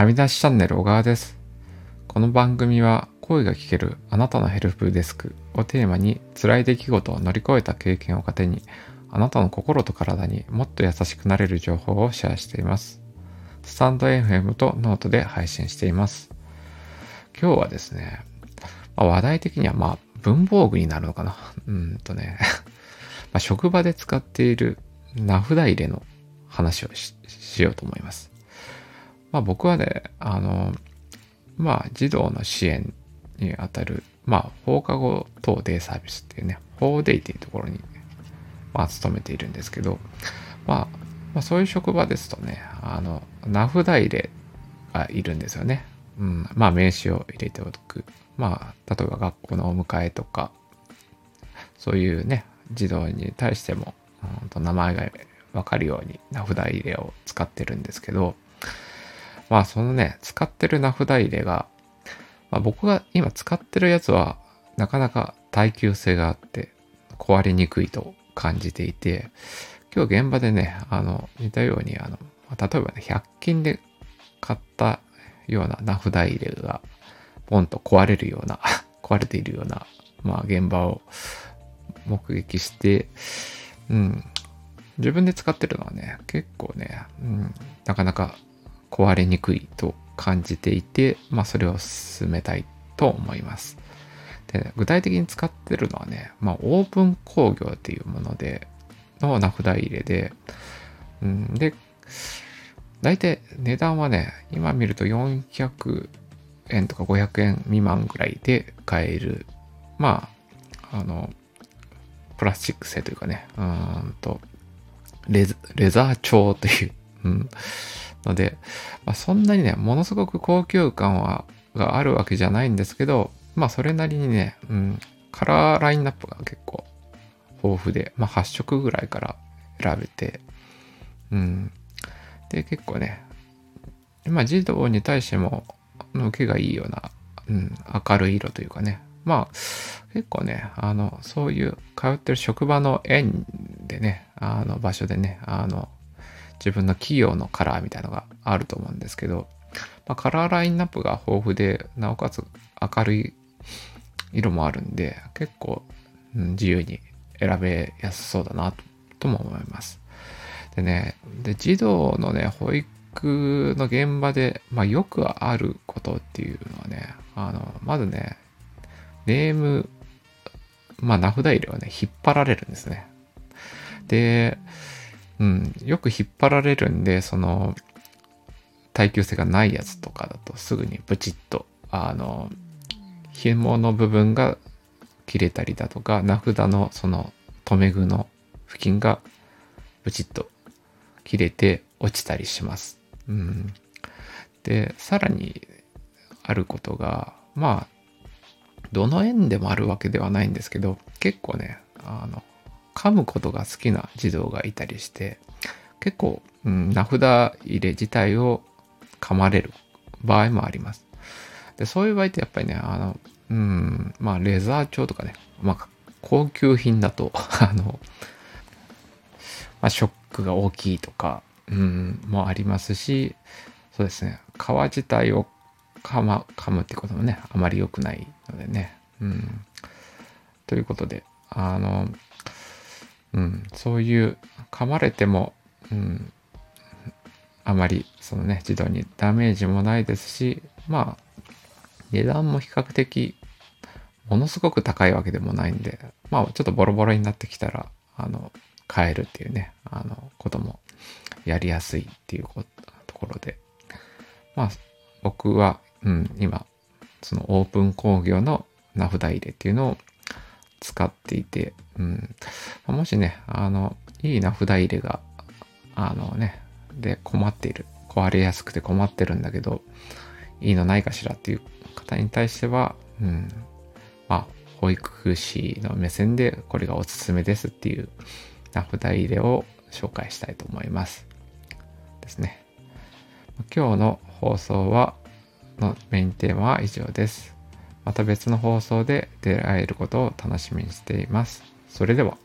はみ出しチャンネル小川です。この番組は声が聞けるあなたのヘルプデスクをテーマに辛い出来事を乗り越えた経験を糧にあなたの心と体にもっと優しくなれる情報をシェアしています。スタンド FM とノートで配信しています。今日はですね、まあ、話題的にはまあ文房具になるのかな。うんとね まあ、職場で使っている名札入れの話をしようと思います。まあ僕はね、あの、まあ児童の支援にあたる、まあ放課後等デイサービスっていうね、4デイっていうところに、まあ勤めているんですけど、まあ、まあ、そういう職場ですとね、あの、名札入れがいるんですよね。うん、まあ名刺を入れておく。まあ、例えば学校のお迎えとか、そういうね、児童に対しても、うん、と名前がわかるように名札入れを使ってるんですけど、まあそのね、使ってる名札入れが、まあ、僕が今使ってるやつはなかなか耐久性があって壊れにくいと感じていて、今日現場でね、あの、似たように、あの、例えばね、100均で買ったような名札入れが、ポンと壊れるような、壊れているような、まあ現場を目撃して、うん、自分で使ってるのはね、結構ね、うん、なかなか壊れにくいと感じていて、まあそれを進めたいと思います。で、具体的に使ってるのはね、まあオープン工業っていうもので、の名札入れで、うん、で、大体値段はね、今見ると400円とか500円未満ぐらいで買える、まあ、あの、プラスチック製というかね、うんとレ、レザー調という、うん、ので、まあ、そんなにね、ものすごく高級感は、があるわけじゃないんですけど、まあそれなりにね、うん、カラーラインナップが結構豊富で、まあ8色ぐらいから選べて、うん。で、結構ね、まあ児童に対しても、受けがいいような、うん、明るい色というかね、まあ結構ね、あの、そういう通ってる職場の縁でね、あの場所でね、あの、自分の企業のカラーみたいのがあると思うんですけど、まあ、カラーラインナップが豊富で、なおかつ明るい色もあるんで、結構、自由に選べやすそうだなとも思います。でね、で、児童のね、保育の現場で、まあ、よくあることっていうのはね、あの、まずね、ネーム、まあ、名札入れはね、引っ張られるんですね。で、うん、よく引っ張られるんで、その、耐久性がないやつとかだとすぐにブチッと、あの、紐の部分が切れたりだとか、名札のその留め具の付近がブチッと切れて落ちたりします。うん。で、さらにあることが、まあ、どの円でもあるわけではないんですけど、結構ね、あの、噛むことが好きな児童がいたりして、結構、うん、名札入れ自体を噛まれる場合もあります。で、そういう場合ってやっぱりね、あの、うん、まあ、レザー調とかね、まあ、高級品だと あの、まあ、ショックが大きいとか、うん、もありますし、そうですね、皮自体を噛ま、噛むってこともね、あまり良くないのでね、うん。ということで、あの、うん、そういう噛まれても、うん、あまりそのね、児童にダメージもないですし、まあ、値段も比較的、ものすごく高いわけでもないんで、まあ、ちょっとボロボロになってきたら、あの、買えるっていうね、あの、こともやりやすいっていうところで、まあ、僕は、うん、今、そのオープン工業の名札入れっていうのを使っていて、うん。もしね、あの、いい名札入れが、あのね、で困っている。壊れやすくて困ってるんだけど、いいのないかしらっていう方に対しては、うん。まあ、保育士の目線でこれがおすすめですっていう名札入れを紹介したいと思います。ですね。今日の放送は、のメインテーマは以上です。また別の放送で出会えることを楽しみにしています。それでは。